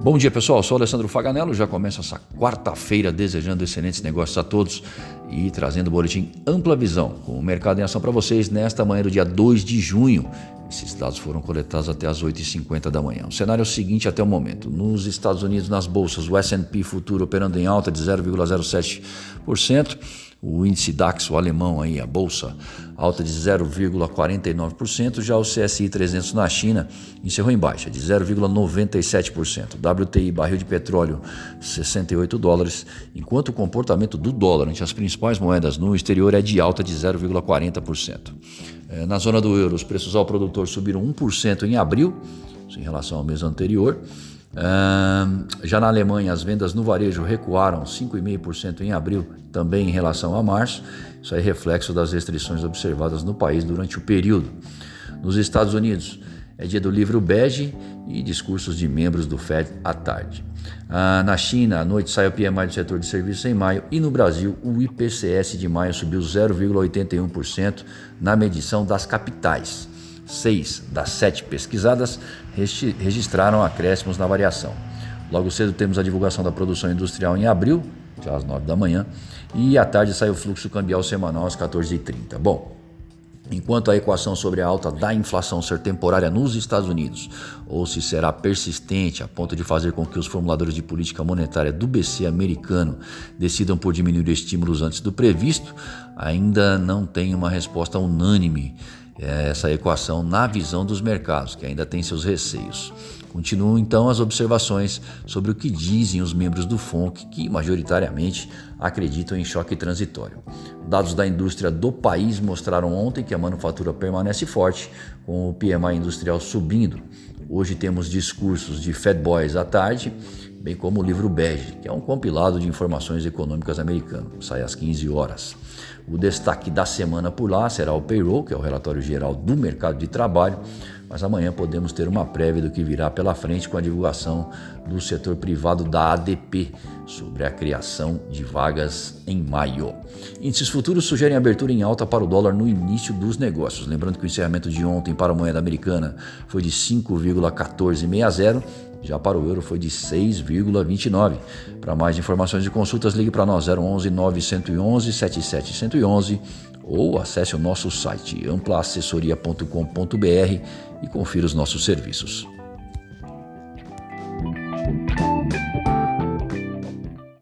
Bom dia pessoal, sou Alessandro Faganello, já começa essa quarta-feira desejando excelentes negócios a todos e trazendo o boletim Ampla Visão, com o mercado em ação para vocês nesta manhã do dia 2 de junho. Esses dados foram coletados até as 8h50 da manhã. O cenário é o seguinte até o momento. Nos Estados Unidos, nas bolsas, o S&P futuro operando em alta de 0,07%, o índice DAX, o alemão aí, a bolsa, alta de 0,49%, já o CSI 300 na China encerrou em baixa de 0,97%. WTI barril de petróleo 68 dólares, enquanto o comportamento do dólar entre as principais moedas no exterior é de alta de 0,40%. É, na zona do euro, os preços ao produtor subiram 1% em abril, em relação ao mês anterior. Já na Alemanha, as vendas no varejo recuaram 5,5% em abril, também em relação a março. Isso é reflexo das restrições observadas no país durante o período. Nos Estados Unidos, é dia do livro bege e discursos de membros do FED à tarde. Ah, na China, à noite sai o PMI do setor de serviços em maio e no Brasil o IPCS de maio subiu 0,81% na medição das capitais. Seis das sete pesquisadas registraram acréscimos na variação. Logo cedo temos a divulgação da produção industrial em abril, já às 9 da manhã, e à tarde sai o fluxo cambial semanal às 14h30. Bom, Enquanto a equação sobre a alta da inflação ser temporária nos Estados Unidos ou se será persistente a ponto de fazer com que os formuladores de política monetária do BC americano decidam por diminuir estímulos antes do previsto, ainda não tem uma resposta unânime essa equação na visão dos mercados, que ainda tem seus receios. Continuam então as observações sobre o que dizem os membros do FONC, que majoritariamente acreditam em choque transitório. Dados da indústria do país mostraram ontem que a manufatura permanece forte, com o PMI industrial subindo. Hoje temos discursos de Fed Boys à tarde, bem como o livro Bege, que é um compilado de informações econômicas americano, sai às 15 horas. O destaque da semana por lá será o payroll, que é o relatório geral do mercado de trabalho, mas amanhã podemos ter uma prévia do que virá pela frente com a divulgação do setor privado da ADP sobre a criação de vagas em maio. Índices futuros sugerem abertura em alta para o dólar no início dos negócios. Lembrando que o encerramento de ontem para a moeda americana foi de 5,1460 já para o euro foi de 6,29. Para mais informações e consultas, ligue para nós 011 911 111 ou acesse o nosso site amplaassessoria.com.br e confira os nossos serviços.